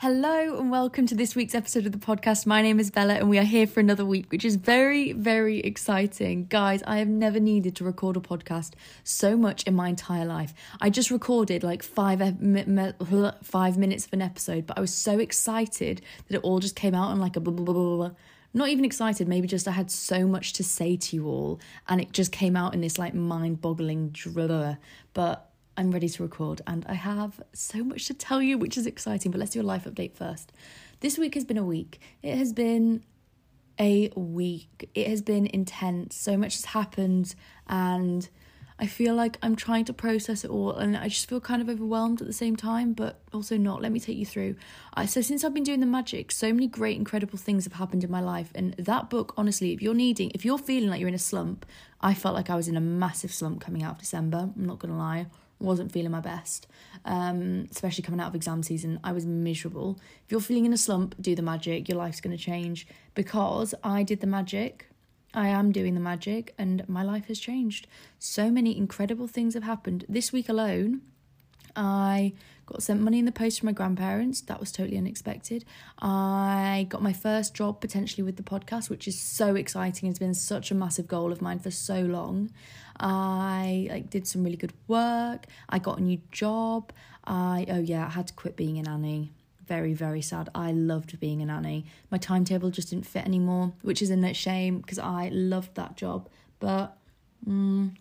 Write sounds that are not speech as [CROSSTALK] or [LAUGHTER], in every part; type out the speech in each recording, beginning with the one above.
Hello and welcome to this week's episode of the podcast. My name is Bella and we are here for another week, which is very, very exciting. Guys, I have never needed to record a podcast so much in my entire life. I just recorded like five, five minutes of an episode, but I was so excited that it all just came out in like a blah, blah, blah, blah, blah. Not even excited, maybe just I had so much to say to you all and it just came out in this like mind boggling driller. But I'm ready to record and I have so much to tell you, which is exciting. But let's do a life update first. This week has been a week. It has been a week. It has been intense. So much has happened, and I feel like I'm trying to process it all, and I just feel kind of overwhelmed at the same time, but also not. Let me take you through. So, since I've been doing the magic, so many great, incredible things have happened in my life. And that book, honestly, if you're needing, if you're feeling like you're in a slump, I felt like I was in a massive slump coming out of December. I'm not gonna lie wasn't feeling my best, um, especially coming out of exam season. I was miserable. If you're feeling in a slump, do the magic. Your life's going to change because I did the magic. I am doing the magic, and my life has changed. So many incredible things have happened this week alone. I got sent money in the post from my grandparents. That was totally unexpected. I got my first job potentially with the podcast, which is so exciting. It's been such a massive goal of mine for so long. I like did some really good work. I got a new job. I oh yeah, I had to quit being a nanny. Very very sad. I loved being a nanny. My timetable just didn't fit anymore, which is a shame because I loved that job. But mm,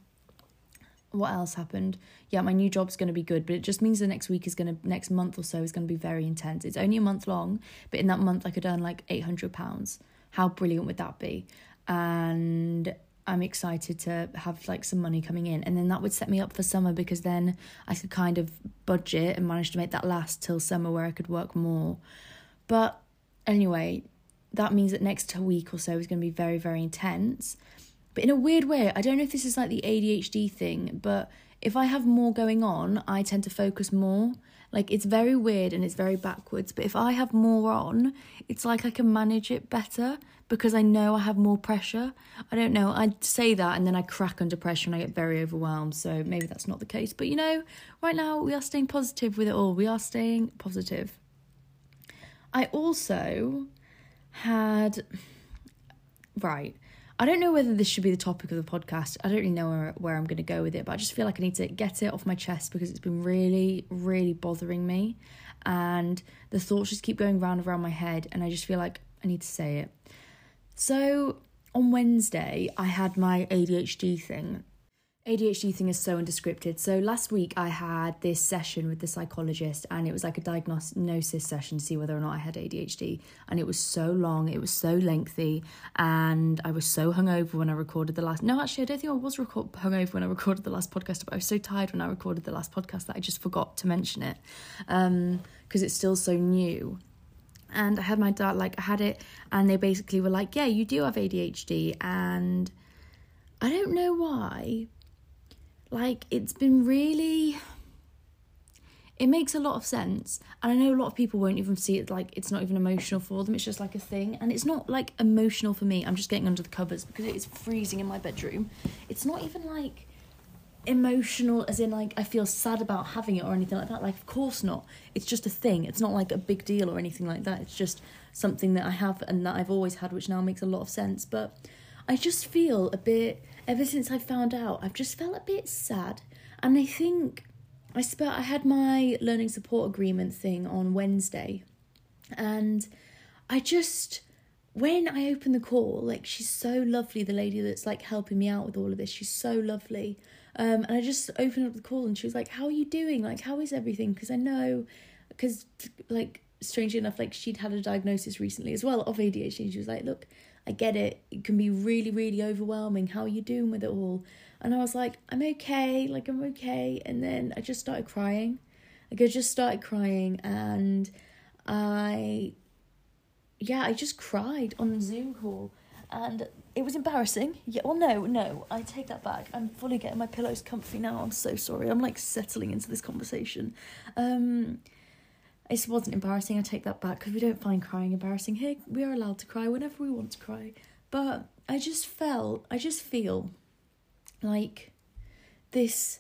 what else happened? Yeah, my new job's going to be good, but it just means the next week is going to next month or so is going to be very intense. It's only a month long, but in that month I could earn like 800 pounds. How brilliant would that be? And I'm excited to have like some money coming in. And then that would set me up for summer because then I could kind of budget and manage to make that last till summer where I could work more. But anyway, that means that next week or so is going to be very, very intense. But in a weird way, I don't know if this is like the ADHD thing, but if I have more going on, I tend to focus more. Like it's very weird and it's very backwards, but if I have more on, it's like I can manage it better because I know I have more pressure. I don't know, I say that and then I crack under pressure and I get very overwhelmed. So maybe that's not the case. But you know, right now we are staying positive with it all. We are staying positive. I also had right I don't know whether this should be the topic of the podcast. I don't really know where, where I'm going to go with it, but I just feel like I need to get it off my chest because it's been really, really bothering me. And the thoughts just keep going round and around my head, and I just feel like I need to say it. So on Wednesday, I had my ADHD thing ADHD thing is so undescripted. So last week I had this session with the psychologist and it was like a diagnosis session to see whether or not I had ADHD. And it was so long, it was so lengthy, and I was so hungover when I recorded the last. No, actually, I don't think I was record- hungover when I recorded the last podcast, but I was so tired when I recorded the last podcast that I just forgot to mention it because um, it's still so new and I had my dad like I had it and they basically were like, Yeah, you do have ADHD and I don't know why, like, it's been really. It makes a lot of sense. And I know a lot of people won't even see it like it's not even emotional for them. It's just like a thing. And it's not like emotional for me. I'm just getting under the covers because it is freezing in my bedroom. It's not even like emotional as in like I feel sad about having it or anything like that. Like of course not. It's just a thing. It's not like a big deal or anything like that. It's just something that I have and that I've always had which now makes a lot of sense. But I just feel a bit ever since I found out, I've just felt a bit sad. And I think I spent I had my learning support agreement thing on Wednesday. And I just when I opened the call, like she's so lovely, the lady that's like helping me out with all of this, she's so lovely. Um, and I just opened up the call and she was like, How are you doing? Like, how is everything? Because I know, because like, strangely enough, like she'd had a diagnosis recently as well of ADHD. And she was like, Look, I get it. It can be really, really overwhelming. How are you doing with it all? And I was like, I'm okay. Like, I'm okay. And then I just started crying. Like, I just started crying. And I, yeah, I just cried on the Zoom call. And it was embarrassing. Yeah, well, no, no, I take that back. I'm fully getting my pillows comfy now. I'm so sorry. I'm like settling into this conversation. Um, it wasn't embarrassing. I take that back because we don't find crying embarrassing. Here, we are allowed to cry whenever we want to cry. But I just felt, I just feel like this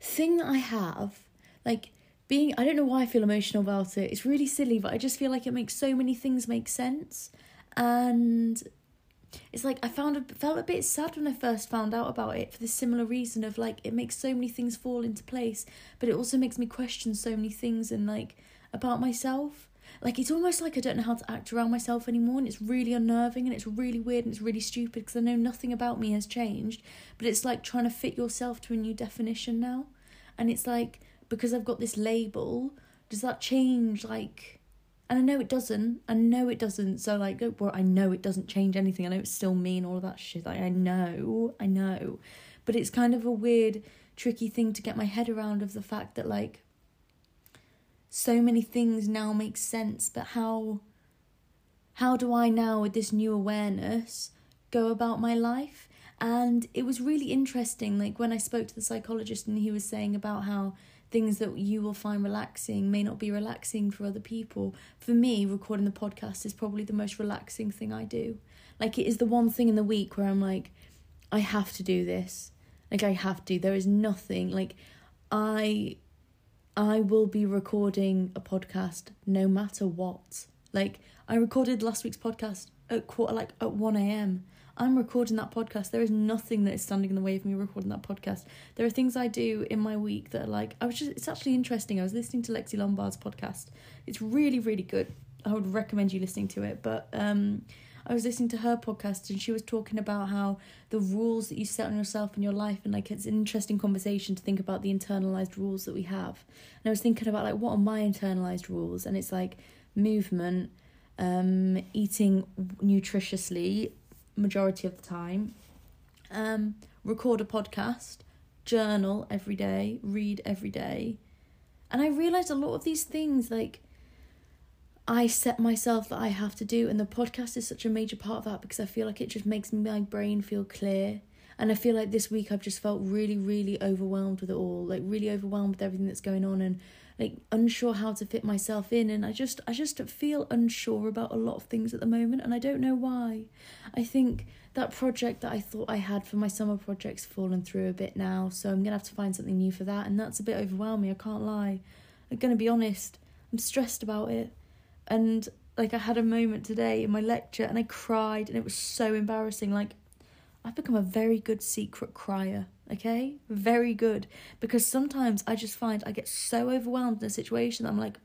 thing that I have, like being I don't know why I feel emotional about it. It's really silly, but I just feel like it makes so many things make sense. And it's like I found a, felt a bit sad when I first found out about it for the similar reason of like it makes so many things fall into place, but it also makes me question so many things and like about myself. Like it's almost like I don't know how to act around myself anymore, and it's really unnerving and it's really weird and it's really stupid because I know nothing about me has changed, but it's like trying to fit yourself to a new definition now, and it's like because I've got this label, does that change like and I know it doesn't. I know it doesn't. So like, oh, well, I know it doesn't change anything. I know it's still mean all of that shit. Like I know, I know, but it's kind of a weird, tricky thing to get my head around of the fact that like, so many things now make sense. But how, how do I now with this new awareness go about my life? And it was really interesting. Like when I spoke to the psychologist and he was saying about how things that you will find relaxing may not be relaxing for other people. For me, recording the podcast is probably the most relaxing thing I do. Like, it is the one thing in the week where I'm like, I have to do this. Like, I have to. There is nothing. Like, I. I will be recording a podcast no matter what. Like I recorded last week's podcast at quarter like at one a.m. I'm recording that podcast. There is nothing that is standing in the way of me recording that podcast. There are things I do in my week that are like, I was just, it's actually interesting. I was listening to Lexi Lombard's podcast. It's really, really good. I would recommend you listening to it. But um, I was listening to her podcast and she was talking about how the rules that you set on yourself in your life and like it's an interesting conversation to think about the internalized rules that we have. And I was thinking about like what are my internalized rules and it's like movement, um, eating nutritiously, majority of the time. Um, record a podcast, journal every day, read every day. And I realized a lot of these things, like, I set myself that I have to do, and the podcast is such a major part of that because I feel like it just makes my brain feel clear. And I feel like this week I've just felt really, really overwhelmed with it all, like really overwhelmed with everything that's going on, and like unsure how to fit myself in and I just I just feel unsure about a lot of things at the moment and I don't know why. I think that project that I thought I had for my summer project's fallen through a bit now, so I'm gonna have to find something new for that and that's a bit overwhelming, I can't lie. I'm gonna be honest, I'm stressed about it. And like I had a moment today in my lecture and I cried and it was so embarrassing. Like I've become a very good secret crier okay? Very good. Because sometimes I just find I get so overwhelmed in a situation that I'm like,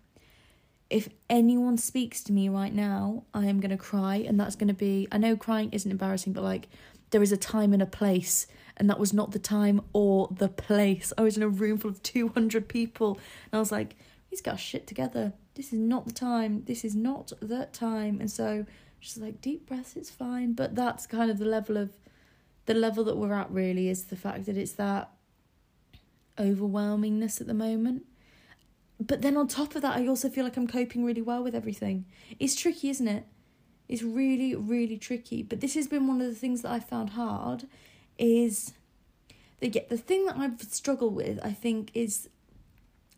if anyone speaks to me right now, I am going to cry. And that's going to be, I know crying isn't embarrassing, but like, there is a time and a place. And that was not the time or the place. I was in a room full of 200 people. And I was like, he's got shit together. This is not the time. This is not the time. And so, just like deep breaths, it's fine. But that's kind of the level of the level that we're at really is the fact that it's that overwhelmingness at the moment. But then on top of that, I also feel like I'm coping really well with everything. It's tricky, isn't it? It's really, really tricky. But this has been one of the things that I found hard is yeah, the thing that I've struggled with, I think, is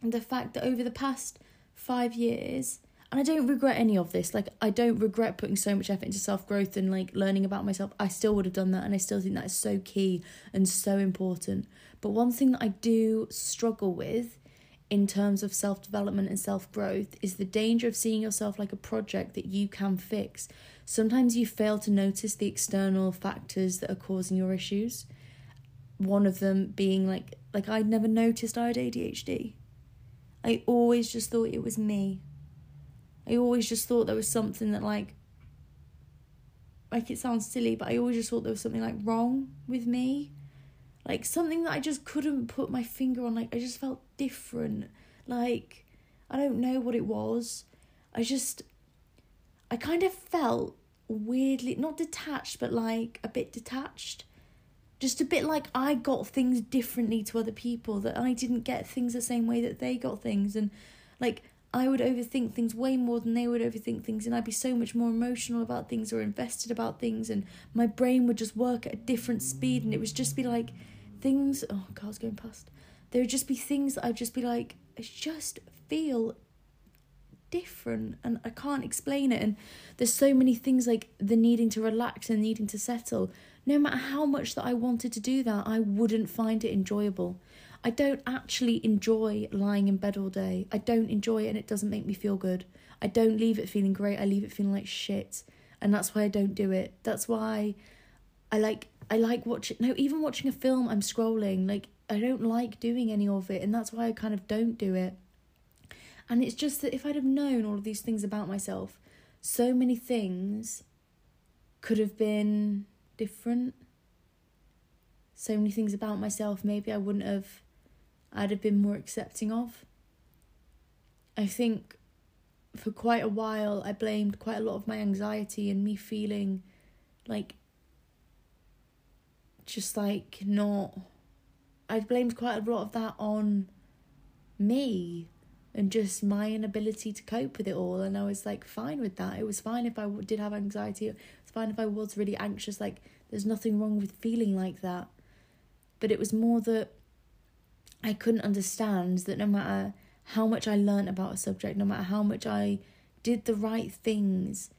the fact that over the past five years, and I don't regret any of this. Like I don't regret putting so much effort into self growth and like learning about myself. I still would have done that and I still think that is so key and so important. But one thing that I do struggle with in terms of self development and self growth is the danger of seeing yourself like a project that you can fix. Sometimes you fail to notice the external factors that are causing your issues. One of them being like like I'd never noticed I had ADHD. I always just thought it was me. I always just thought there was something that like like it sounds silly, but I always just thought there was something like wrong with me. Like something that I just couldn't put my finger on. Like I just felt different. Like I don't know what it was. I just I kind of felt weirdly not detached, but like a bit detached. Just a bit like I got things differently to other people, that I didn't get things the same way that they got things. And like I would overthink things way more than they would overthink things, and I'd be so much more emotional about things or invested about things, and my brain would just work at a different speed, and it would just be like things. Oh, car's going past. There would just be things that I'd just be like, I just feel different, and I can't explain it. And there's so many things like the needing to relax and needing to settle. No matter how much that I wanted to do that, I wouldn't find it enjoyable. I don't actually enjoy lying in bed all day. I don't enjoy it and it doesn't make me feel good. I don't leave it feeling great. I leave it feeling like shit. And that's why I don't do it. That's why I like I like watching no, even watching a film I'm scrolling. Like I don't like doing any of it and that's why I kind of don't do it. And it's just that if I'd have known all of these things about myself, so many things could have been different. So many things about myself maybe I wouldn't have I'd have been more accepting of. I think for quite a while, I blamed quite a lot of my anxiety and me feeling like just like not. I blamed quite a lot of that on me and just my inability to cope with it all. And I was like fine with that. It was fine if I did have anxiety. It was fine if I was really anxious. Like, there's nothing wrong with feeling like that. But it was more that I couldn't understand that no matter how much I learned about a subject, no matter how much I did the right things,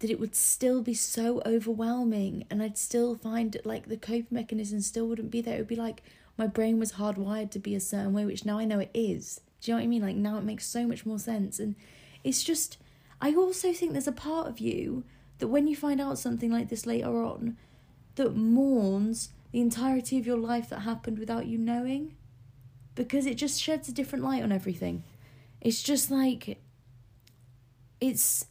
that it would still be so overwhelming and I'd still find like the coping mechanism still wouldn't be there. It would be like my brain was hardwired to be a certain way, which now I know it is. Do you know what I mean? Like now it makes so much more sense. And it's just, I also think there's a part of you that when you find out something like this later on, that mourns the entirety of your life that happened without you knowing because it just sheds a different light on everything. It's just like it's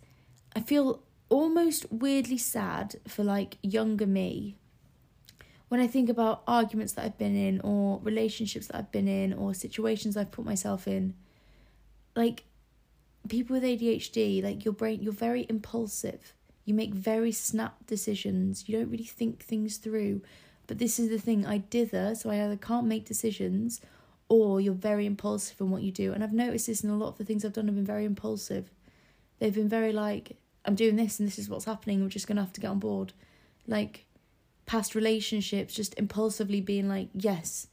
I feel almost weirdly sad for like younger me when I think about arguments that I've been in or relationships that I've been in or situations I've put myself in. Like people with ADHD, like your brain you're very impulsive. You make very snap decisions. You don't really think things through. But this is the thing, I dither, so I either can't make decisions or you're very impulsive in what you do. And I've noticed this in a lot of the things I've done have been very impulsive. They've been very like, I'm doing this and this is what's happening, we're just gonna have to get on board. Like past relationships, just impulsively being like, Yes,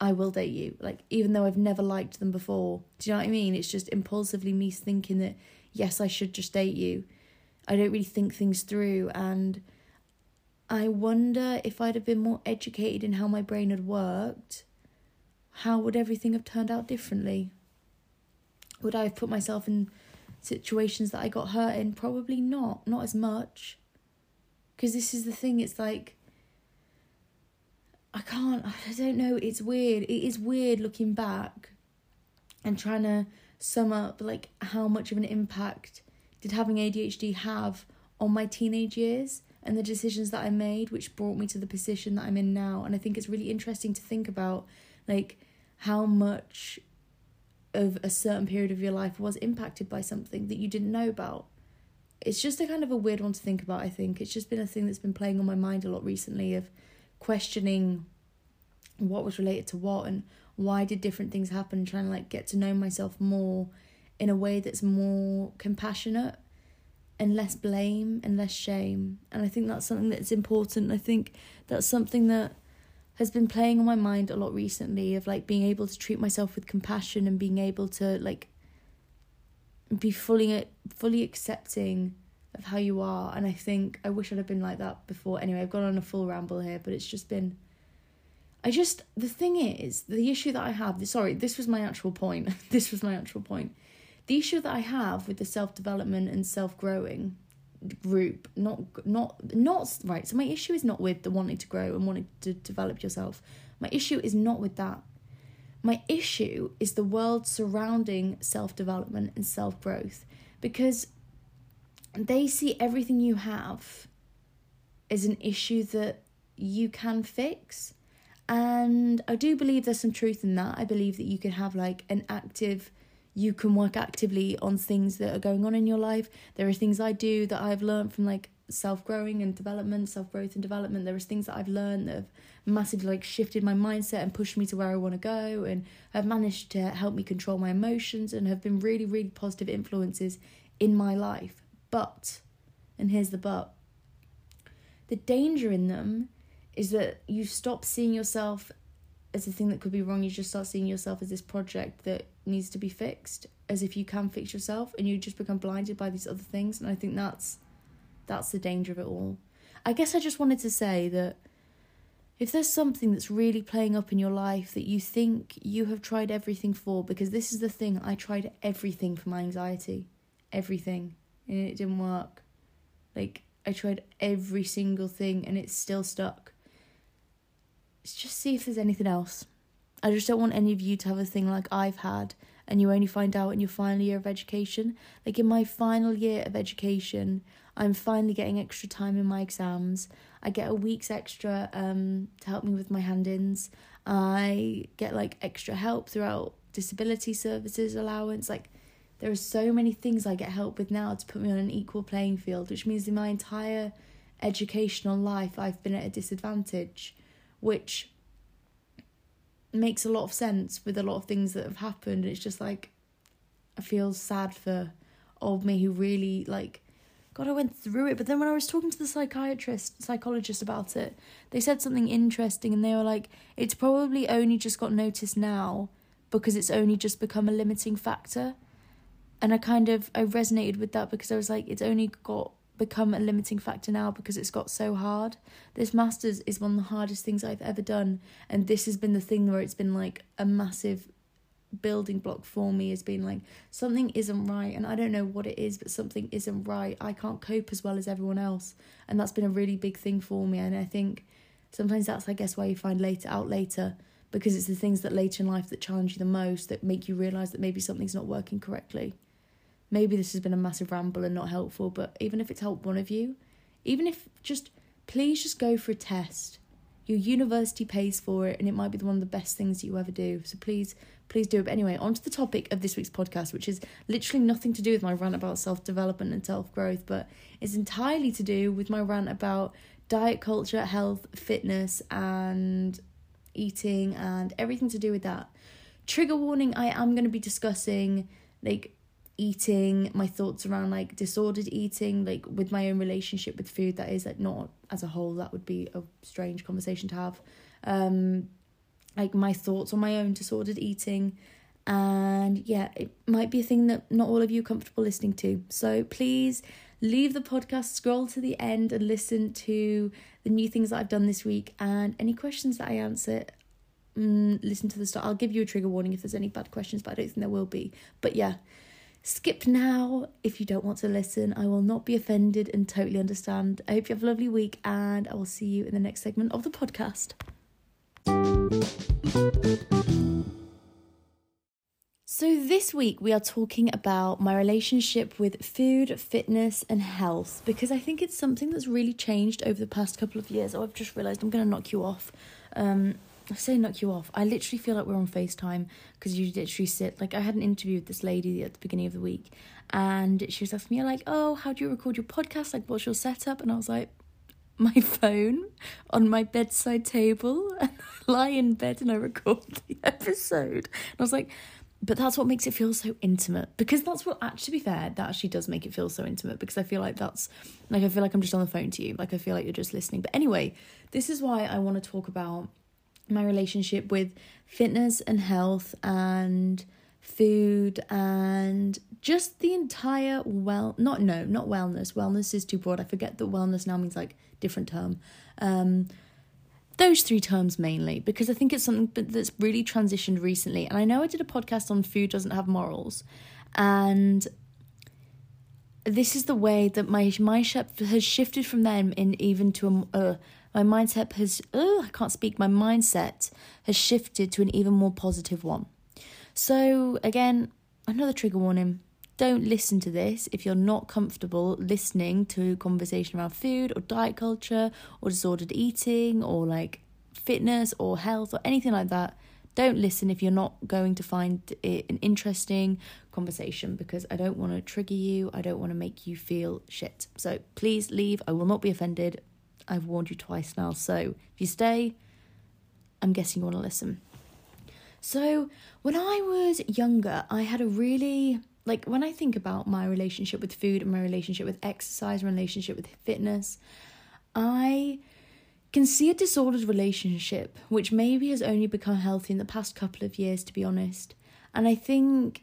I will date you. Like, even though I've never liked them before. Do you know what I mean? It's just impulsively me thinking that, yes, I should just date you. I don't really think things through. And I wonder if I'd have been more educated in how my brain had worked how would everything have turned out differently? Would I have put myself in situations that I got hurt in? Probably not, not as much. Because this is the thing, it's like, I can't, I don't know, it's weird. It is weird looking back and trying to sum up, like, how much of an impact did having ADHD have on my teenage years and the decisions that I made, which brought me to the position that I'm in now. And I think it's really interesting to think about, like, how much of a certain period of your life was impacted by something that you didn't know about. It's just a kind of a weird one to think about, I think. It's just been a thing that's been playing on my mind a lot recently of questioning what was related to what and why did different things happen, trying to like get to know myself more in a way that's more compassionate and less blame and less shame. And I think that's something that's important. I think that's something that has been playing on my mind a lot recently of like being able to treat myself with compassion and being able to like be fully fully accepting of how you are and I think I wish I'd have been like that before. Anyway I've gone on a full ramble here but it's just been I just the thing is the issue that I have sorry this was my actual point. [LAUGHS] This was my actual point. The issue that I have with the self development and self growing group not not not right so my issue is not with the wanting to grow and wanting to develop yourself. My issue is not with that. My issue is the world surrounding self-development and self-growth because they see everything you have as an issue that you can fix and i do believe there's some truth in that i believe that you can have like an active you can work actively on things that are going on in your life. There are things I do that I've learned from like self growing and development, self growth and development. There is things that I've learned that have massively like shifted my mindset and pushed me to where I want to go and have managed to help me control my emotions and have been really, really positive influences in my life. But, and here's the but, the danger in them is that you stop seeing yourself as a thing that could be wrong. You just start seeing yourself as this project that needs to be fixed as if you can fix yourself and you just become blinded by these other things and I think that's that's the danger of it all. I guess I just wanted to say that if there's something that's really playing up in your life that you think you have tried everything for, because this is the thing, I tried everything for my anxiety. Everything. And it didn't work. Like, I tried every single thing and it's still stuck. Let's Just see if there's anything else. I just don't want any of you to have a thing like I've had and you only find out in your final year of education. Like in my final year of education, I'm finally getting extra time in my exams. I get a week's extra um, to help me with my hand ins. I get like extra help throughout disability services allowance. Like there are so many things I get help with now to put me on an equal playing field, which means in my entire educational life I've been at a disadvantage, which makes a lot of sense with a lot of things that have happened. It's just like I feel sad for old me who really like God, I went through it. But then when I was talking to the psychiatrist, psychologist about it, they said something interesting and they were like, it's probably only just got noticed now because it's only just become a limiting factor. And I kind of I resonated with that because I was like, it's only got become a limiting factor now because it's got so hard. This masters is one of the hardest things I've ever done, and this has been the thing where it's been like a massive building block for me has been like something isn't right and I don't know what it is but something isn't right. I can't cope as well as everyone else and that's been a really big thing for me and I think sometimes that's I guess why you find later out later because it's the things that later in life that challenge you the most that make you realize that maybe something's not working correctly. Maybe this has been a massive ramble and not helpful, but even if it's helped one of you, even if just please just go for a test. Your university pays for it and it might be one of the best things that you ever do. So please please do. It. But anyway, on to the topic of this week's podcast, which is literally nothing to do with my rant about self development and self growth, but it's entirely to do with my rant about diet culture, health, fitness, and eating, and everything to do with that. Trigger warning I am going to be discussing like eating, my thoughts around like disordered eating, like with my own relationship with food, that is, like not as a whole, that would be a strange conversation to have. Um, like my thoughts on my own disordered eating. And yeah it might be a thing that not all of you are comfortable listening to. So please leave the podcast scroll to the end and listen to the new things that i've done this week. And any questions that i answer mm, listen to the start. I'll give you a trigger warning if there's any bad questions but i don't think there will be. But yeah skip now if you don't want to listen i will not be offended and totally understand i hope you have a lovely week and i will see you in the next segment of the podcast so, this week we are talking about my relationship with food, fitness, and health because I think it's something that's really changed over the past couple of years. Oh, I've just realised I'm going to knock you off. Um, I say knock you off. I literally feel like we're on FaceTime because you literally sit. Like, I had an interview with this lady at the beginning of the week, and she was asking me, like, oh, how do you record your podcast? Like, what's your setup? And I was like, my [LAUGHS] phone on my bedside table [LAUGHS] and I lie in bed and I record [LAUGHS] the episode. And I was like, but that's what makes it feel so intimate because that's what actually be fair that actually does make it feel so intimate because i feel like that's like i feel like i'm just on the phone to you like i feel like you're just listening but anyway this is why i want to talk about my relationship with fitness and health and food and just the entire well not no not wellness wellness is too broad i forget that wellness now means like different term. Um, those three terms mainly because I think it's something that's really transitioned recently. And I know I did a podcast on food doesn't have morals, and this is the way that my mindset has shifted from them in even to a uh, my mindset has uh, I can't speak. My mindset has shifted to an even more positive one. So again, another trigger warning don't listen to this if you're not comfortable listening to conversation around food or diet culture or disordered eating or like fitness or health or anything like that. Don't listen if you're not going to find it an interesting conversation because I don't want to trigger you. I don't want to make you feel shit. So please leave. I will not be offended. I've warned you twice now. So if you stay, I'm guessing you want to listen. So, when I was younger, I had a really like when I think about my relationship with food and my relationship with exercise, my relationship with fitness, I can see a disordered relationship which maybe has only become healthy in the past couple of years to be honest. And I think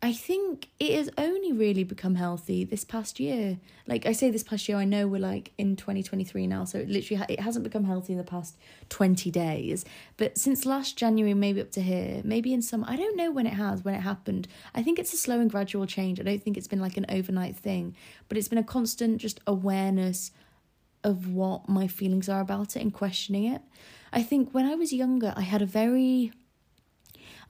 I think it has only really become healthy this past year. Like I say, this past year, I know we're like in 2023 now, so it literally ha- it hasn't become healthy in the past 20 days. But since last January, maybe up to here, maybe in some, I don't know when it has, when it happened. I think it's a slow and gradual change. I don't think it's been like an overnight thing, but it's been a constant just awareness of what my feelings are about it and questioning it. I think when I was younger, I had a very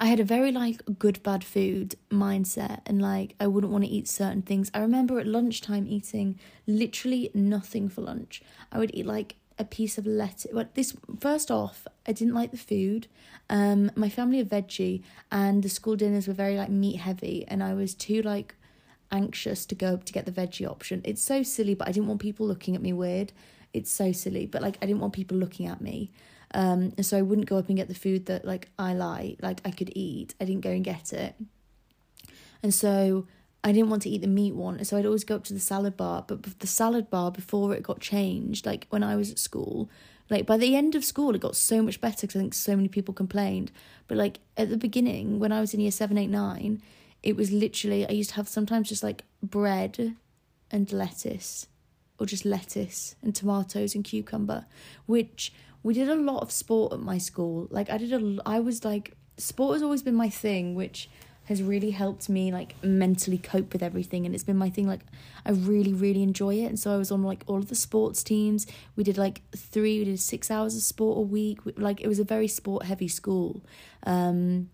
I had a very like good bad food mindset and like I wouldn't want to eat certain things. I remember at lunchtime eating literally nothing for lunch. I would eat like a piece of lettuce. But this first off, I didn't like the food. Um, my family are veggie, and the school dinners were very like meat heavy, and I was too like anxious to go to get the veggie option. It's so silly, but I didn't want people looking at me weird. It's so silly, but like I didn't want people looking at me. Um, and so I wouldn't go up and get the food that like I like, like I could eat. I didn't go and get it. And so I didn't want to eat the meat one, so I'd always go up to the salad bar. But the salad bar before it got changed, like when I was at school, like by the end of school, it got so much better because I think so many people complained. But like at the beginning, when I was in year seven, eight, nine, it was literally I used to have sometimes just like bread and lettuce, or just lettuce and tomatoes and cucumber, which we did a lot of sport at my school. Like I did a, I was like, sport has always been my thing, which has really helped me like mentally cope with everything and it's been my thing like I really really enjoy it. And so I was on like all of the sports teams. We did like three we did 6 hours of sport a week. Like it was a very sport heavy school. Um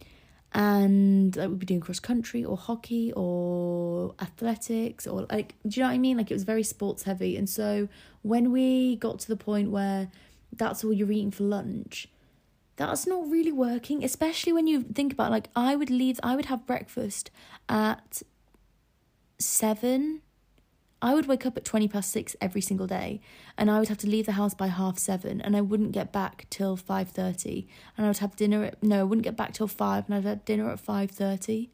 and like we'd be doing cross country or hockey or athletics or like do you know what I mean? Like it was very sports heavy and so when we got to the point where that's all you're eating for lunch. That's not really working especially when you think about like i would leave i would have breakfast at 7 i would wake up at 20 past 6 every single day and i would have to leave the house by half 7 and i wouldn't get back till 5.30 and i would have dinner at no i wouldn't get back till 5 and i'd have dinner at 5.30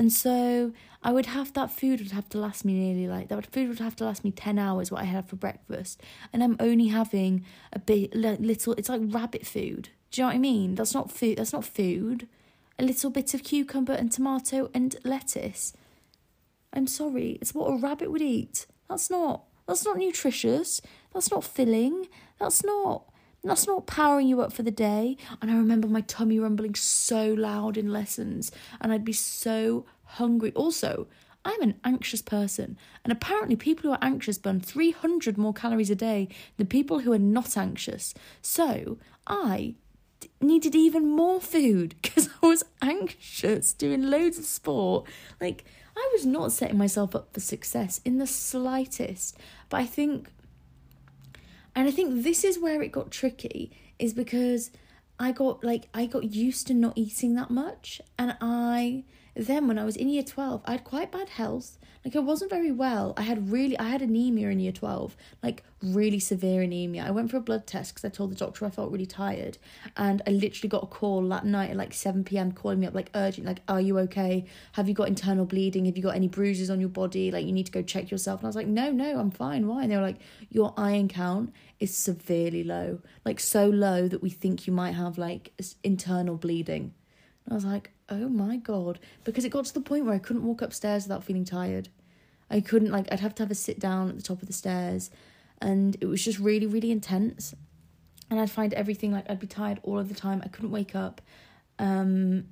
and so I would have that food would have to last me nearly like that food would have to last me 10 hours what I had for breakfast. And I'm only having a bit little it's like rabbit food. Do you know what I mean? That's not food that's not food. A little bit of cucumber and tomato and lettuce. I'm sorry it's what a rabbit would eat. That's not that's not nutritious. That's not filling. That's not that's not powering you up for the day. And I remember my tummy rumbling so loud in lessons, and I'd be so hungry. Also, I'm an anxious person, and apparently, people who are anxious burn 300 more calories a day than people who are not anxious. So, I needed even more food [LAUGHS] because I was anxious doing loads of sport. Like, I was not setting myself up for success in the slightest. But I think and I think this is where it got tricky, is because I got like I got used to not eating that much and I then when I was in year 12 I had quite bad health. Like I wasn't very well. I had really I had anemia in year 12 like really severe anemia. I went for a blood test because I told the doctor I felt really tired and I literally got a call that night at like 7 p.m calling me up like urgent like are you okay? Have you got internal bleeding? Have you got any bruises on your body? Like you need to go check yourself. And I was like no no I'm fine. Why? And they were like your iron count is severely low like so low that we think you might have like internal bleeding. And I was like oh my god. Because it got to the point where i couldn't walk upstairs without feeling tired. I couldn't like i'd have to have a sit down at the top of the stairs. And it was just really really intense. And i'd find everything like i'd be tired all of the time. I couldn't wake up. Um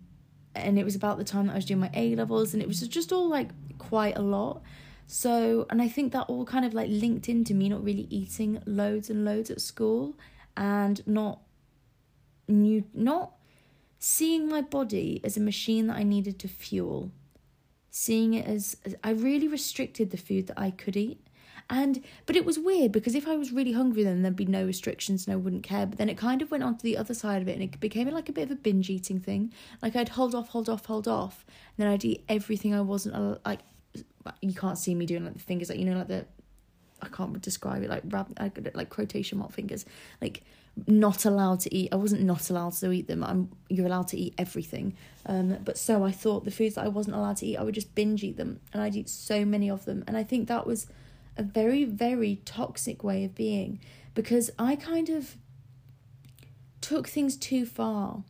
and it was about the time that i was doing my a levels. And it was just all like quite a lot. So and i think that all kind of like linked into me not really eating loads and loads at school. And not new not seeing my body as a machine that I needed to fuel, seeing it as, as, I really restricted the food that I could eat. And but it was weird because if I was really hungry, then there'd be no restrictions and I wouldn't care. But then it kind of went on to the other side of it, and it became like a bit of a binge eating thing. Like I'd hold off, hold off, hold off, and then I'd eat everything I wasn't like. You can't see me doing like the fingers, like you know, like the I can't describe it like rab, like quotation mark fingers, like not allowed to eat. I wasn't not allowed to eat them. I'm you're allowed to eat everything. Um, but so I thought the foods that I wasn't allowed to eat, I would just binge eat them, and I'd eat so many of them. And I think that was a very very toxic way of being because I kind of took things too far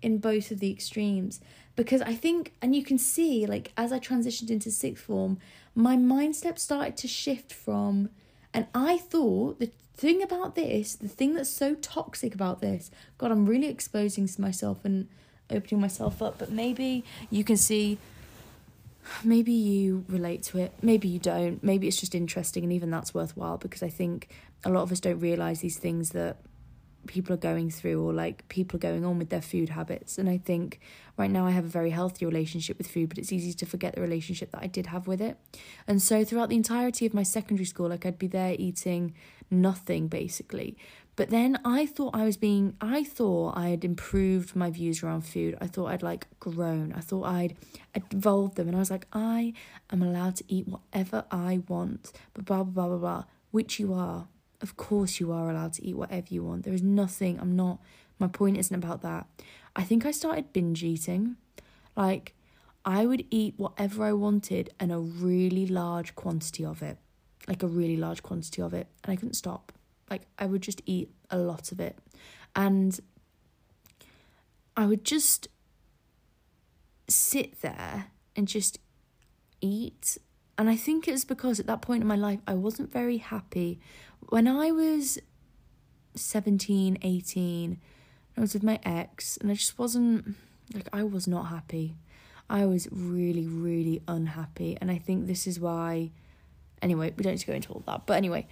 in both of the extremes. because I think, and you can see, like, as I transitioned into sixth form, my mindset started to shift from, and I thought the thing about this, the thing that's so toxic about this, God, I'm really exposing myself and opening myself up, but maybe you can see, maybe you relate to it, maybe you don't, maybe it's just interesting, and even that's worthwhile because I think a lot of us don't realize these things that people are going through or like people are going on with their food habits. And i think right now i have a very healthy relationship with food but it's easy to forget the relationship that i did have with it. And so throughout the entirety of my secondary school like i'd be there eating nothing basically. But then i thought i was being i thought i had improved my views around food. I thought i'd like grown. I thought i'd evolved them. And i was like i am allowed to eat whatever i want. But blah blah blah blah blah which you are of course, you are allowed to eat whatever you want. There is nothing, I'm not, my point isn't about that. I think I started binge eating. Like, I would eat whatever I wanted and a really large quantity of it. Like, a really large quantity of it. And I couldn't stop. Like, I would just eat a lot of it. And I would just sit there and just eat. And I think it was because at that point in my life, I wasn't very happy when I was 17, 18, I was with my ex and I just wasn't like I was not happy. I was really, really unhappy. And I think this is why anyway, we don't need to go into all that. But anyway,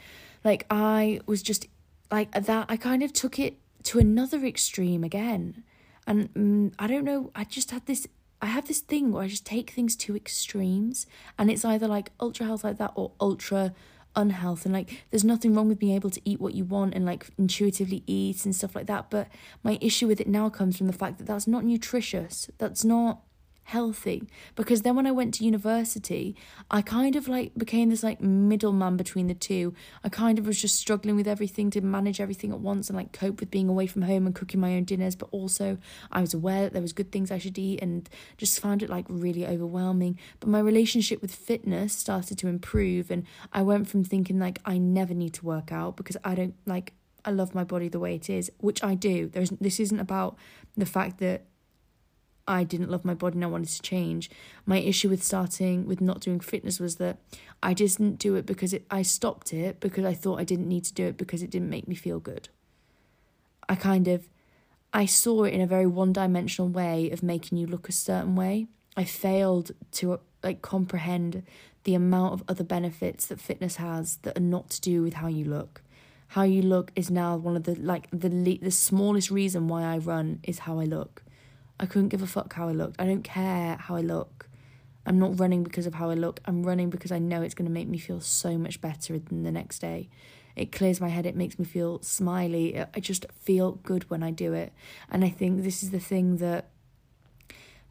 like I was just like that I kind of took it to another extreme again. And um, I don't know, I just had this I have this thing where I just take things to extremes and it's either like ultra health like that or ultra unhealth and like there's nothing wrong with being able to eat what you want and like intuitively eat and stuff like that but my issue with it now comes from the fact that that's not nutritious. That's not healthy. Because then when I went to university I kind of like became this like middleman between the two. I kind of was just struggling with everything to manage everything at once and like cope with being away from home and cooking my own dinners. But also I was aware that there was good things I should eat and just found it like really overwhelming. But my relationship with fitness started to improve and I went from thinking like I never need to work out because I don't like I love my body the way it is, which I do. There's this isn't about the fact that I didn't love my body and I wanted to change. My issue with starting with not doing fitness was that I just didn't do it because it, I stopped it because I thought I didn't need to do it because it didn't make me feel good. I kind of I saw it in a very one-dimensional way of making you look a certain way. I failed to like comprehend the amount of other benefits that fitness has that are not to do with how you look. How you look is now one of the like the the smallest reason why I run is how I look. I couldn't give a fuck how I looked. I don't care how I look. I'm not running because of how I look. I'm running because I know it's going to make me feel so much better than the next day. It clears my head. It makes me feel smiley. I just feel good when I do it. And I think this is the thing that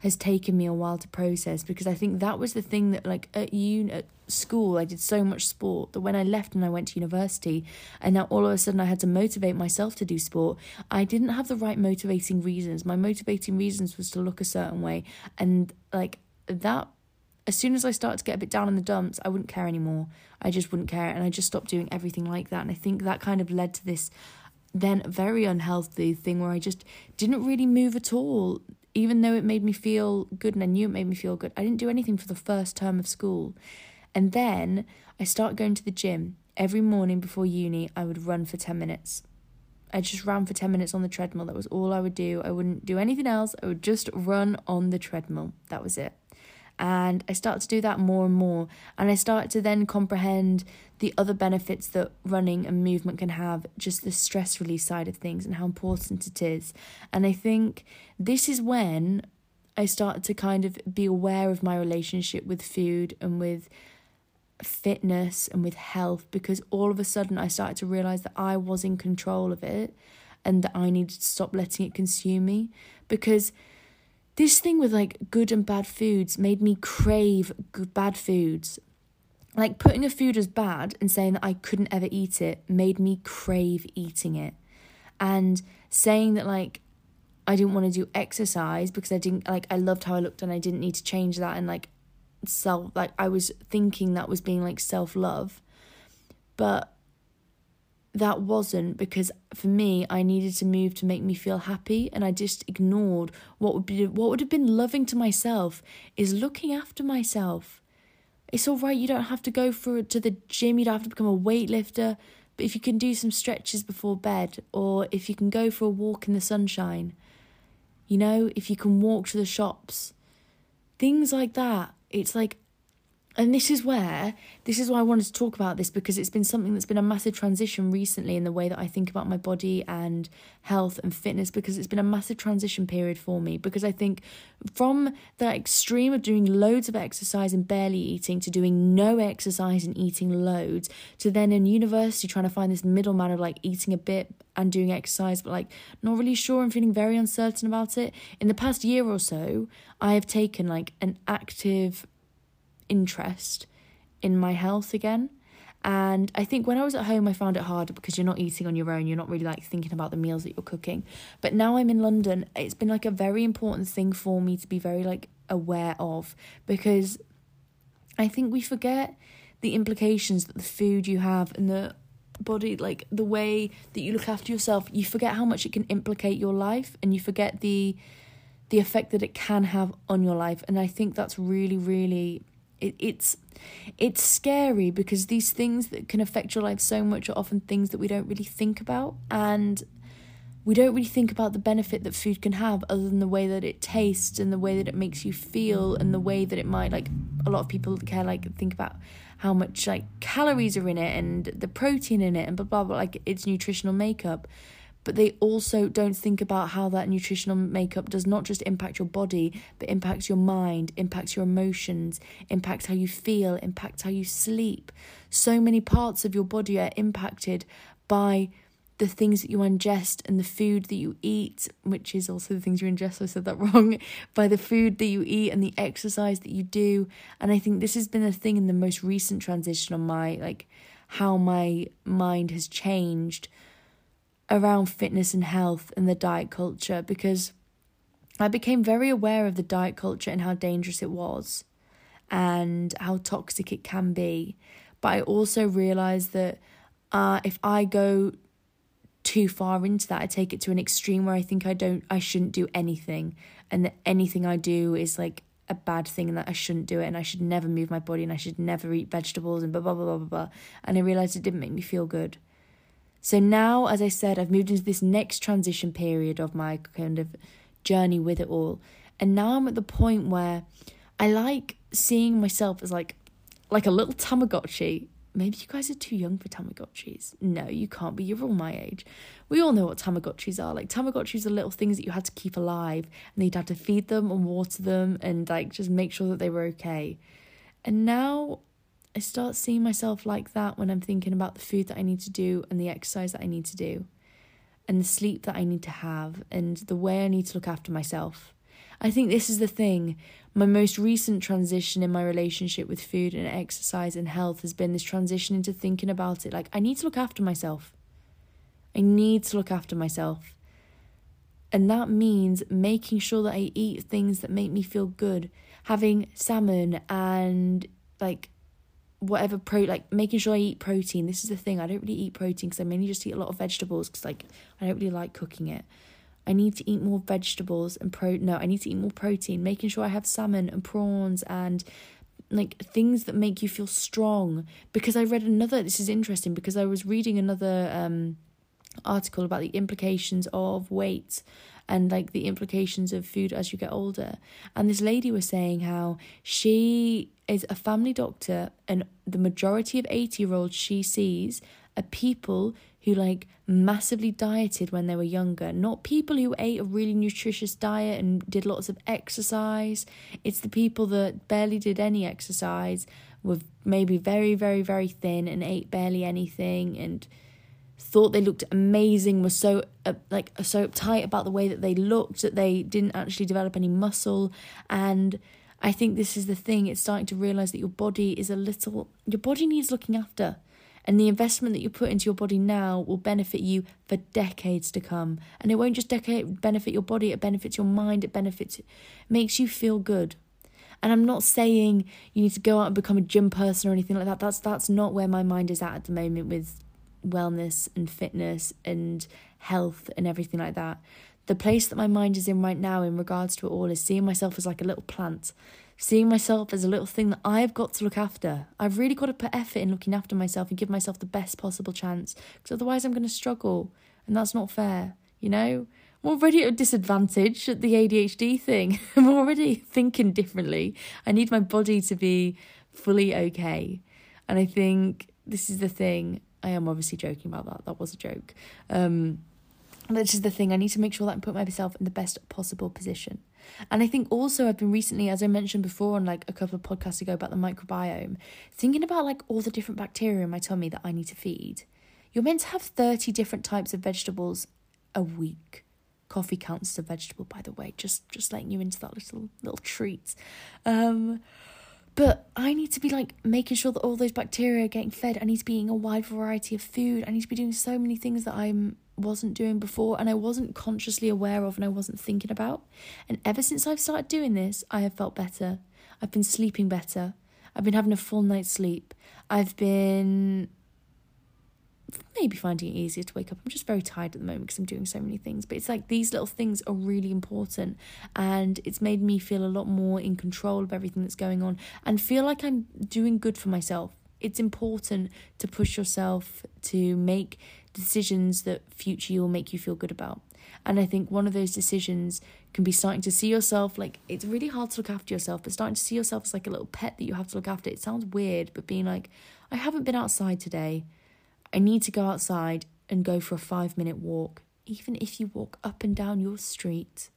has taken me a while to process because I think that was the thing that like at uni at school I did so much sport that when I left and I went to university and now all of a sudden I had to motivate myself to do sport I didn't have the right motivating reasons. My motivating reasons was to look a certain way and like that as soon as I started to get a bit down in the dumps I wouldn't care anymore. I just wouldn't care and I just stopped doing everything like that and I think that kind of led to this then very unhealthy thing where I just didn't really move at all even though it made me feel good and I knew it made me feel good, I didn't do anything for the first term of school. And then I start going to the gym. Every morning before uni, I would run for 10 minutes. I just ran for 10 minutes on the treadmill. That was all I would do. I wouldn't do anything else. I would just run on the treadmill. That was it. And I started to do that more and more. And I started to then comprehend the other benefits that running and movement can have, just the stress release side of things and how important it is. And I think this is when I started to kind of be aware of my relationship with food and with fitness and with health because all of a sudden I started to realize that I was in control of it and that I needed to stop letting it consume me because this thing with like good and bad foods made me crave good, bad foods. Like putting a food as bad and saying that I couldn't ever eat it made me crave eating it. And saying that like I didn't want to do exercise because I didn't like I loved how I looked and I didn't need to change that and like self like I was thinking that was being like self-love. But that wasn't because for me I needed to move to make me feel happy and I just ignored what would be what would have been loving to myself is looking after myself. It's all right you don't have to go for to the gym, you don't have to become a weightlifter, but if you can do some stretches before bed or if you can go for a walk in the sunshine, you know, if you can walk to the shops, things like that. It's like and this is where this is why I wanted to talk about this because it's been something that's been a massive transition recently in the way that I think about my body and health and fitness because it's been a massive transition period for me. Because I think from the extreme of doing loads of exercise and barely eating to doing no exercise and eating loads to then in university trying to find this middle man of like eating a bit and doing exercise but like not really sure and feeling very uncertain about it. In the past year or so I have taken like an active interest in my health again. And I think when I was at home, I found it harder because you're not eating on your own. You're not really like thinking about the meals that you're cooking. But now I'm in London, it's been like a very important thing for me to be very like aware of because I think we forget the implications that the food you have and the body like the way that you look after yourself you forget how much it can implicate your life and you forget the the effect that it can have on your life and i think that's really really it, it's it's scary because these things that can affect your life so much are often things that we don't really think about. And we don't really think about the benefit that food can have other than the way that it tastes and the way that it makes you feel and the way that it might like a lot of people care like think about how much like calories are in it and the protein in it and blah blah blah like its nutritional makeup but they also don't think about how that nutritional makeup does not just impact your body, but impacts your mind, impacts your emotions, impacts how you feel, impacts how you sleep. So many parts of your body are impacted by the things that you ingest and the food that you eat, which is also the things you ingest. I said that [LAUGHS] wrong. By the food that you eat and the exercise that you do. And I think this has been a thing in the most recent transition on my, like, how my mind has changed around fitness and health and the diet culture because I became very aware of the diet culture and how dangerous it was and how toxic it can be. But I also realized that uh, if I go too far into that, I take it to an extreme where I think I don't, I shouldn't do anything, and that anything I do is like a bad thing, and that I shouldn't do it, and I should never move my body, and I should never eat vegetables, and blah blah blah blah blah. And I realized it didn't make me feel good. So now, as I said, I've moved into this next transition period of my kind of journey with it all. And now I'm at the point where I like seeing myself as like like a little Tamagotchi. Maybe you guys are too young for Tamagotchis. No, you can't be. You're all my age. We all know what Tamagotchis are. Like Tamagotchis are little things that you had to keep alive and you'd have to feed them and water them and like just make sure that they were okay. And now I start seeing myself like that when I'm thinking about the food that I need to do and the exercise that I need to do and the sleep that I need to have and the way I need to look after myself. I think this is the thing. My most recent transition in my relationship with food and exercise and health has been this transition into thinking about it like I need to look after myself. I need to look after myself. And that means making sure that I eat things that make me feel good, having salmon and like whatever pro like making sure I eat protein. This is the thing. I don't really eat protein because I mainly just eat a lot of vegetables because like I don't really like cooking it. I need to eat more vegetables and pro no, I need to eat more protein, making sure I have salmon and prawns and like things that make you feel strong. Because I read another this is interesting because I was reading another um article about the implications of weight and like the implications of food as you get older. And this lady was saying how she is a family doctor and the majority of 80 year olds she sees are people who like massively dieted when they were younger, not people who ate a really nutritious diet and did lots of exercise. It's the people that barely did any exercise, were maybe very, very, very thin and ate barely anything and thought they looked amazing, were so uh, like so uptight about the way that they looked that they didn't actually develop any muscle and I think this is the thing it's starting to realize that your body is a little your body needs looking after. And the investment that you put into your body now will benefit you for decades to come. And it won't just decade benefit your body it benefits your mind it benefits it makes you feel good. And I'm not saying you need to go out and become a gym person or anything like that. That's that's not where my mind is at at the moment with wellness and fitness and health and everything like that. The place that my mind is in right now in regards to it all is seeing myself as like a little plant, seeing myself as a little thing that I've got to look after. I've really got to put effort in looking after myself and give myself the best possible chance because otherwise I'm going to struggle and that's not fair, you know? I'm already at a disadvantage at the ADHD thing. [LAUGHS] I'm already thinking differently. I need my body to be fully okay. And I think this is the thing. I am obviously joking about that. That was a joke. Um, this is the thing. I need to make sure that I put myself in the best possible position. And I think also I've been recently, as I mentioned before on like a couple of podcasts ago about the microbiome, thinking about like all the different bacteria in my tummy that I need to feed. You're meant to have 30 different types of vegetables a week. Coffee counts as a vegetable, by the way, just just letting you into that little little treat. Um, but I need to be like making sure that all those bacteria are getting fed. I need to be eating a wide variety of food. I need to be doing so many things that I wasn't doing before and I wasn't consciously aware of and I wasn't thinking about. And ever since I've started doing this, I have felt better. I've been sleeping better. I've been having a full night's sleep. I've been maybe finding it easier to wake up. I'm just very tired at the moment because I'm doing so many things. But it's like these little things are really important. And it's made me feel a lot more in control of everything that's going on and feel like I'm doing good for myself. It's important to push yourself to make decisions that future you will make you feel good about. And I think one of those decisions can be starting to see yourself like it's really hard to look after yourself, but starting to see yourself as like a little pet that you have to look after. It sounds weird, but being like, I haven't been outside today. I need to go outside and go for a five minute walk, even if you walk up and down your street.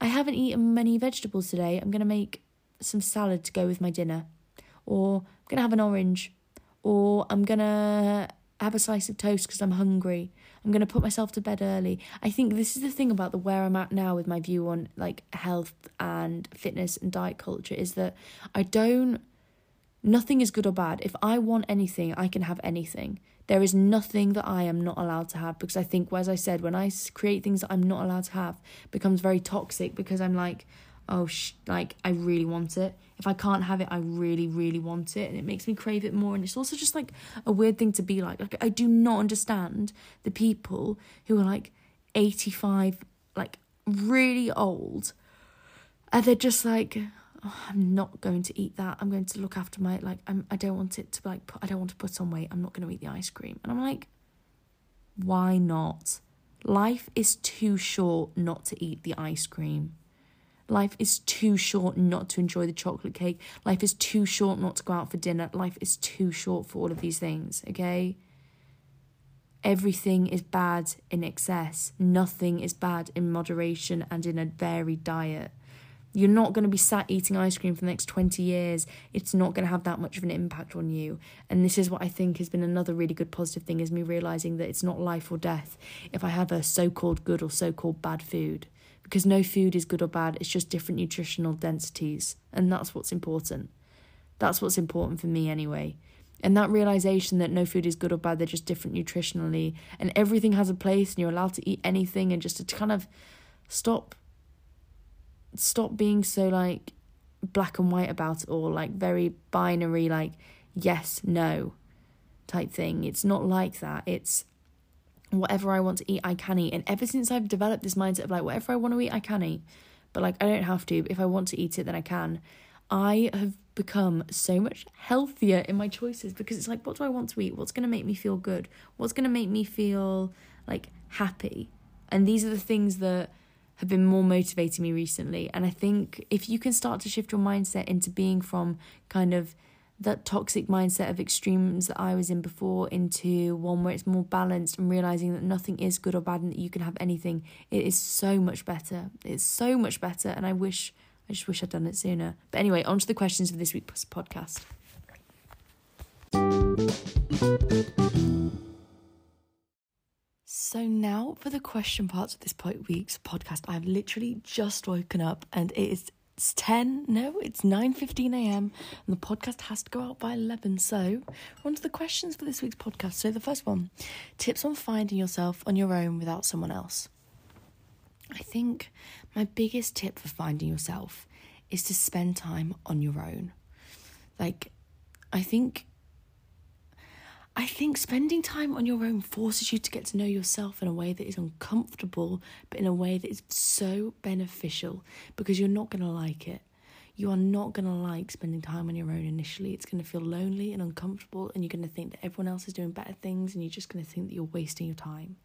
I haven't eaten many vegetables today. I'm going to make some salad to go with my dinner. Or I'm going to have an orange. Or I'm going to have a slice of toast because I'm hungry. I'm going to put myself to bed early. I think this is the thing about the where I'm at now with my view on like health and fitness and diet culture is that I don't Nothing is good or bad. If I want anything, I can have anything. There is nothing that I am not allowed to have because I think, as I said, when I create things that I'm not allowed to have, becomes very toxic because I'm like, oh, sh- like I really want it. If I can't have it, I really, really want it, and it makes me crave it more. And it's also just like a weird thing to be like. Like I do not understand the people who are like eighty five, like really old, and they're just like, oh, I'm not going to eat that. I'm going to look after my like I'm I don't want it to like put, I don't want to put on weight. I'm not going to eat the ice cream. And I'm like why not? Life is too short not to eat the ice cream. Life is too short not to enjoy the chocolate cake. Life is too short not to go out for dinner. Life is too short for all of these things, okay? Everything is bad in excess. Nothing is bad in moderation and in a varied diet. You're not going to be sat eating ice cream for the next 20 years. It's not going to have that much of an impact on you. And this is what I think has been another really good positive thing is me realizing that it's not life or death if I have a so-called good or so-called bad food. Because no food is good or bad, it's just different nutritional densities. And that's what's important. That's what's important for me anyway. And that realization that no food is good or bad, they're just different nutritionally, and everything has a place, and you're allowed to eat anything, and just to kind of stop stop being so like black and white about it all, like very binary, like yes, no type thing. It's not like that. It's whatever I want to eat, I can eat. And ever since I've developed this mindset of like, whatever I want to eat, I can eat. But like, I don't have to. If I want to eat it, then I can. I have become so much healthier in my choices because it's like, what do I want to eat? What's going to make me feel good? What's going to make me feel like happy? And these are the things that have been more motivating me recently. And I think if you can start to shift your mindset into being from kind of that toxic mindset of extremes that I was in before into one where it's more balanced and realizing that nothing is good or bad and that you can have anything, it is so much better. It's so much better. And I wish, I just wish I'd done it sooner. But anyway, on to the questions for this week's podcast. So now for the question parts of this week's podcast. I've literally just woken up and it is it's 10 no it's 9.15 a.m and the podcast has to go out by 11 so on to the questions for this week's podcast. So the first one tips on finding yourself on your own without someone else. I think my biggest tip for finding yourself is to spend time on your own. Like i think I think spending time on your own forces you to get to know yourself in a way that is uncomfortable, but in a way that is so beneficial because you're not going to like it. You are not going to like spending time on your own initially. It's going to feel lonely and uncomfortable, and you're going to think that everyone else is doing better things, and you're just going to think that you're wasting your time.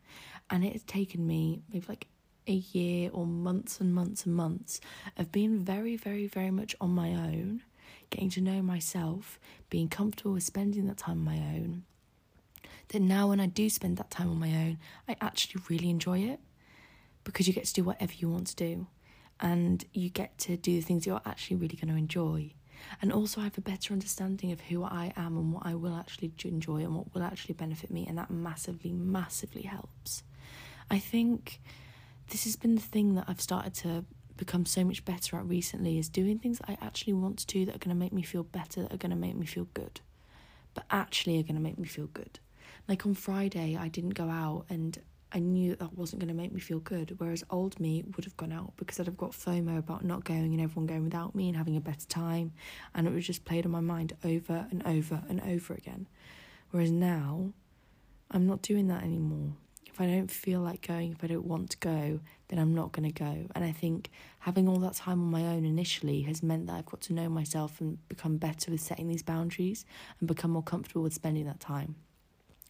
And it has taken me maybe like a year or months and months and months of being very, very, very much on my own, getting to know myself, being comfortable with spending that time on my own that now when I do spend that time on my own, I actually really enjoy it because you get to do whatever you want to do and you get to do the things you're actually really going to enjoy. And also, I have a better understanding of who I am and what I will actually enjoy and what will actually benefit me, and that massively, massively helps. I think this has been the thing that I've started to become so much better at recently is doing things that I actually want to do that are going to make me feel better, that are going to make me feel good, but actually are going to make me feel good. Like on Friday, I didn't go out and I knew that, that wasn't going to make me feel good. Whereas old me would have gone out because I'd have got FOMO about not going and everyone going without me and having a better time. And it was just played on my mind over and over and over again. Whereas now, I'm not doing that anymore. If I don't feel like going, if I don't want to go, then I'm not going to go. And I think having all that time on my own initially has meant that I've got to know myself and become better with setting these boundaries and become more comfortable with spending that time.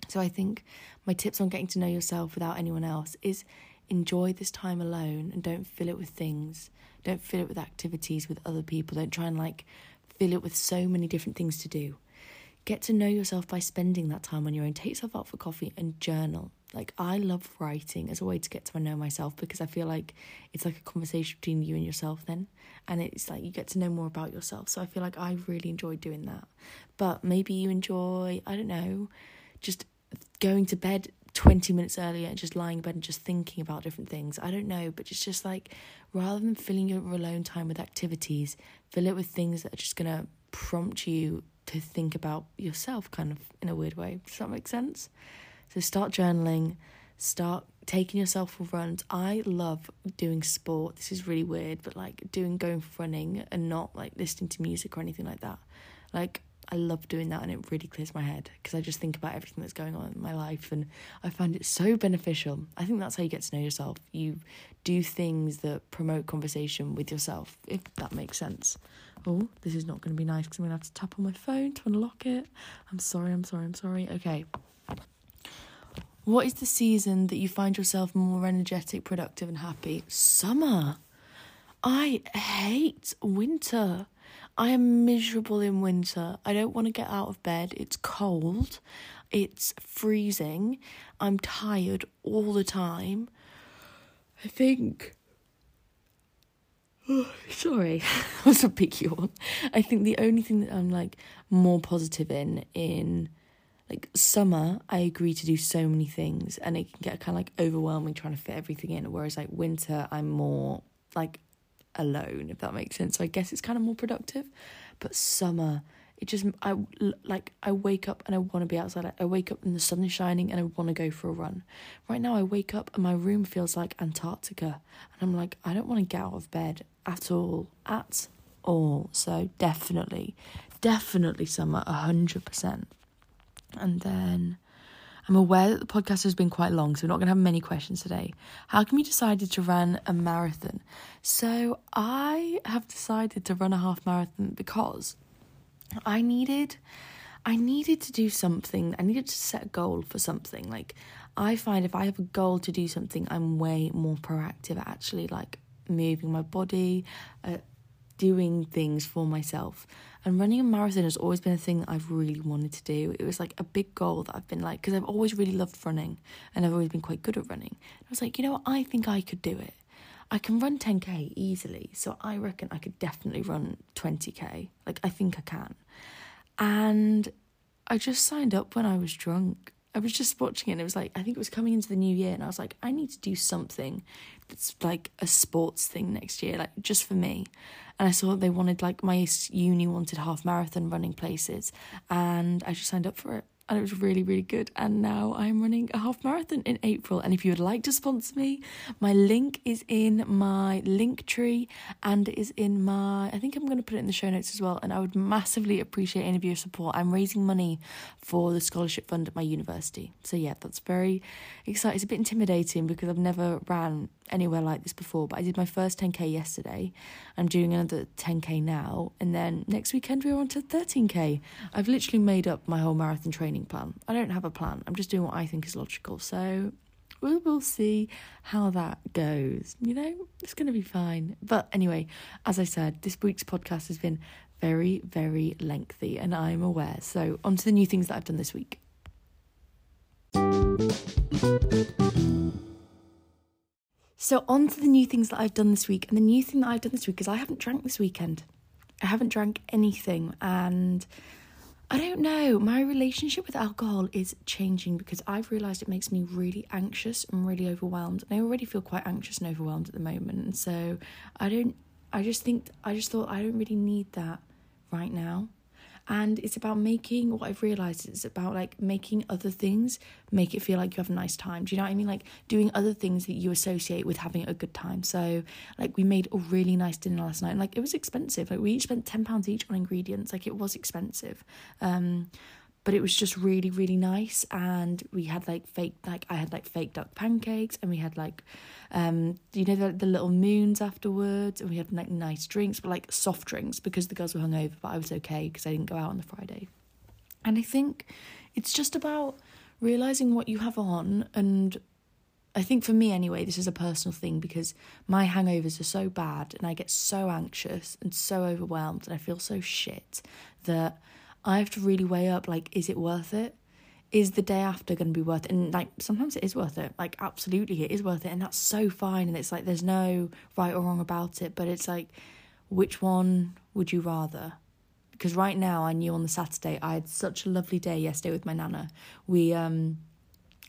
So I think my tips on getting to know yourself without anyone else is enjoy this time alone and don't fill it with things. Don't fill it with activities with other people. Don't try and like fill it with so many different things to do. Get to know yourself by spending that time on your own. Take yourself out for coffee and journal. Like I love writing as a way to get to know myself because I feel like it's like a conversation between you and yourself then. And it's like you get to know more about yourself. So I feel like I really enjoy doing that. But maybe you enjoy, I don't know, just going to bed 20 minutes earlier and just lying in bed and just thinking about different things. I don't know, but it's just like rather than filling your alone time with activities, fill it with things that are just going to prompt you to think about yourself, kind of in a weird way. Does that make sense? So start journaling, start taking yourself for runs. I love doing sport. This is really weird, but like doing going for running and not like listening to music or anything like that. Like I love doing that and it really clears my head because I just think about everything that's going on in my life and I find it so beneficial. I think that's how you get to know yourself. You do things that promote conversation with yourself, if that makes sense. Oh, this is not going to be nice because I'm going to have to tap on my phone to unlock it. I'm sorry, I'm sorry, I'm sorry. Okay. What is the season that you find yourself more energetic, productive, and happy? Summer. I hate winter. I am miserable in winter. I don't want to get out of bed. It's cold. It's freezing. I'm tired all the time. I think. [SIGHS] Sorry, [LAUGHS] that was a big yawn. I think the only thing that I'm like more positive in in like summer, I agree to do so many things, and it can get kind of like overwhelming trying to fit everything in. Whereas like winter, I'm more like alone, if that makes sense. So I guess it's kind of more productive. But summer, it just I like I wake up and I want to be outside. I wake up and the sun is shining and I want to go for a run. Right now, I wake up and my room feels like Antarctica, and I'm like I don't want to get out of bed at all, at all. So definitely, definitely summer, a hundred percent. And then I'm aware that the podcast has been quite long, so we're not going to have many questions today. How come you decided to run a marathon? So, I have decided to run a half marathon because I needed I needed to do something. I needed to set a goal for something. Like I find if I have a goal to do something, I'm way more proactive at actually like moving my body, uh, doing things for myself. And running a marathon has always been a thing that I've really wanted to do. It was like a big goal that I've been like, because I've always really loved running and I've always been quite good at running. I was like, you know what? I think I could do it. I can run 10k easily. So I reckon I could definitely run 20k. Like, I think I can. And I just signed up when I was drunk. I was just watching it and it was like, I think it was coming into the new year and I was like, I need to do something that's like a sports thing next year, like just for me. And I saw they wanted like my uni wanted half marathon running places and I just signed up for it. And it was really, really good. And now I'm running a half marathon in April. And if you would like to sponsor me, my link is in my link tree and is in my, I think I'm going to put it in the show notes as well. And I would massively appreciate any of your support. I'm raising money for the scholarship fund at my university. So yeah, that's very exciting. It's a bit intimidating because I've never ran anywhere like this before, but I did my first 10k yesterday. I'm doing another 10k now, and then next weekend we're on to 13k. I've literally made up my whole marathon training plan. I don't have a plan. I'm just doing what I think is logical. So we will see how that goes. You know, it's going to be fine. But anyway, as I said, this week's podcast has been very, very lengthy, and I'm aware. So, on to the new things that I've done this week. So, on to the new things that I've done this week. And the new thing that I've done this week is I haven't drank this weekend. I haven't drank anything. And I don't know, my relationship with alcohol is changing because I've realised it makes me really anxious and really overwhelmed. And I already feel quite anxious and overwhelmed at the moment. And so I don't, I just think, I just thought I don't really need that right now and it's about making what I've realized is about like making other things make it feel like you have a nice time. Do you know what I mean? Like doing other things that you associate with having a good time. So like we made a really nice dinner last night and like it was expensive. Like we each spent 10 pounds each on ingredients. Like it was expensive. Um but it was just really really nice. And we had like fake like i had like fake duck pancakes and we had like um you know the, the little moons afterwards and we had like nice drinks but like soft drinks because the girls were hungover but i was okay because i didn't go out on the friday. And i think it's just about realizing what you have on and I think for me anyway, this is a personal thing because my hangovers are so bad and I get so anxious and so overwhelmed and I feel so shit that I have to really weigh up like, is it worth it? Is the day after going to be worth it? And like, sometimes it is worth it. Like, absolutely, it is worth it. And that's so fine. And it's like, there's no right or wrong about it. But it's like, which one would you rather? Because right now, I knew on the Saturday, I had such a lovely day yesterday with my nana. We, um,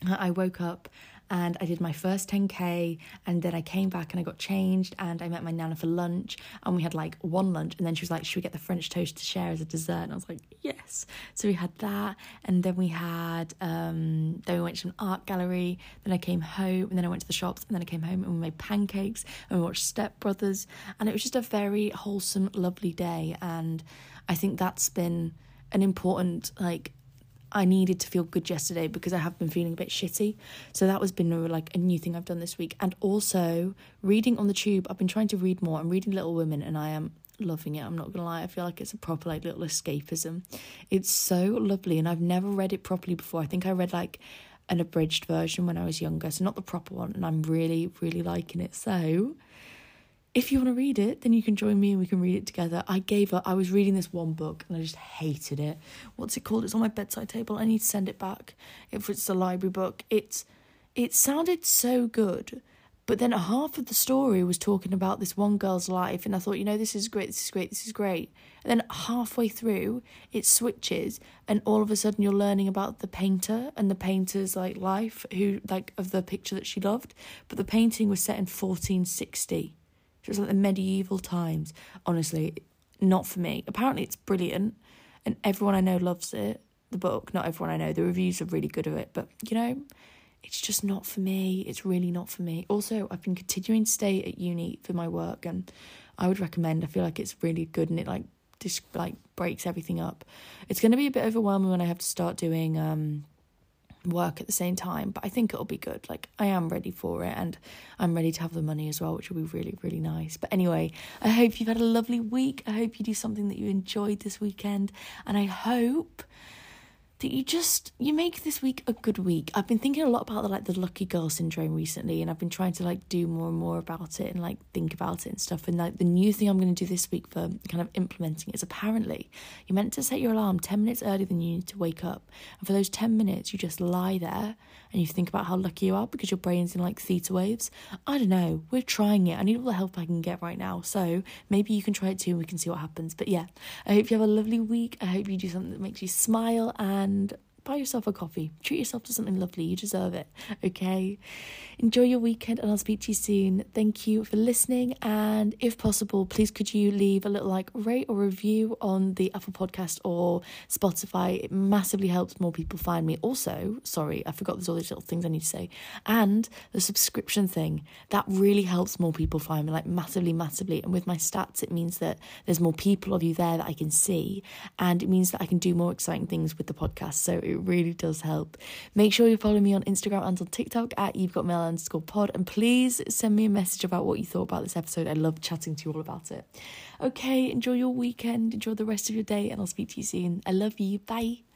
I woke up and I did my first 10k and then I came back and I got changed and I met my nana for lunch and we had like one lunch and then she was like should we get the french toast to share as a dessert? And I was like yes. So we had that and then we had um then we went to an art gallery then I came home and then I went to the shops and then I came home and we made pancakes and we watched Step Brothers and it was just a very wholesome lovely day and I think that's been an important like I needed to feel good yesterday because I have been feeling a bit shitty. So that was been a, like a new thing I've done this week. And also reading on the tube. I've been trying to read more. I'm reading Little Women and I am loving it. I'm not gonna lie. I feel like it's a proper like little escapism. It's so lovely and I've never read it properly before. I think I read like an abridged version when I was younger, so not the proper one, and I'm really, really liking it. So if you want to read it, then you can join me and we can read it together. I gave up. I was reading this one book and I just hated it. What's it called? It's on my bedside table. I need to send it back. If it's a library book, it's it sounded so good, but then half of the story was talking about this one girl's life, and I thought, you know, this is great. This is great. This is great. And then halfway through, it switches, and all of a sudden, you're learning about the painter and the painter's like life, who like of the picture that she loved. But the painting was set in 1460 was like the medieval times. Honestly, not for me. Apparently, it's brilliant, and everyone I know loves it. The book, not everyone I know. The reviews are really good of it, but you know, it's just not for me. It's really not for me. Also, I've been continuing to stay at uni for my work, and I would recommend. I feel like it's really good, and it like just like breaks everything up. It's going to be a bit overwhelming when I have to start doing um work at the same time, but I think it'll be good. Like, I am ready for it and I'm ready to have the money as well, which will be really, really nice. But anyway, I hope you've had a lovely week. I hope you do something that you enjoyed this weekend, and I hope that you just you make this week a good week. I've been thinking a lot about the like the lucky girl syndrome recently and I've been trying to like do more and more about it and like think about it and stuff. And like the new thing I'm gonna do this week for kind of implementing is apparently you're meant to set your alarm ten minutes earlier than you need to wake up. And for those ten minutes you just lie there and you think about how lucky you are because your brain's in like theta waves. I don't know. We're trying it. I need all the help I can get right now. So maybe you can try it too and we can see what happens. But yeah, I hope you have a lovely week. I hope you do something that makes you smile and and buy yourself a coffee. Treat yourself to something lovely. You deserve it. Okay. Enjoy your weekend and I'll speak to you soon. Thank you for listening. And if possible, please could you leave a little like rate or review on the Apple Podcast or Spotify? It massively helps more people find me. Also, sorry, I forgot there's all these little things I need to say. And the subscription thing that really helps more people find me, like massively, massively. And with my stats, it means that there's more people of you there that I can see. And it means that I can do more exciting things with the podcast. So it really does help. Make sure you follow me on Instagram and on TikTok at You've Got Mail underscore pod. And please send me a message about what you thought about this episode. I love chatting to you all about it. Okay, enjoy your weekend, enjoy the rest of your day, and I'll speak to you soon. I love you. Bye.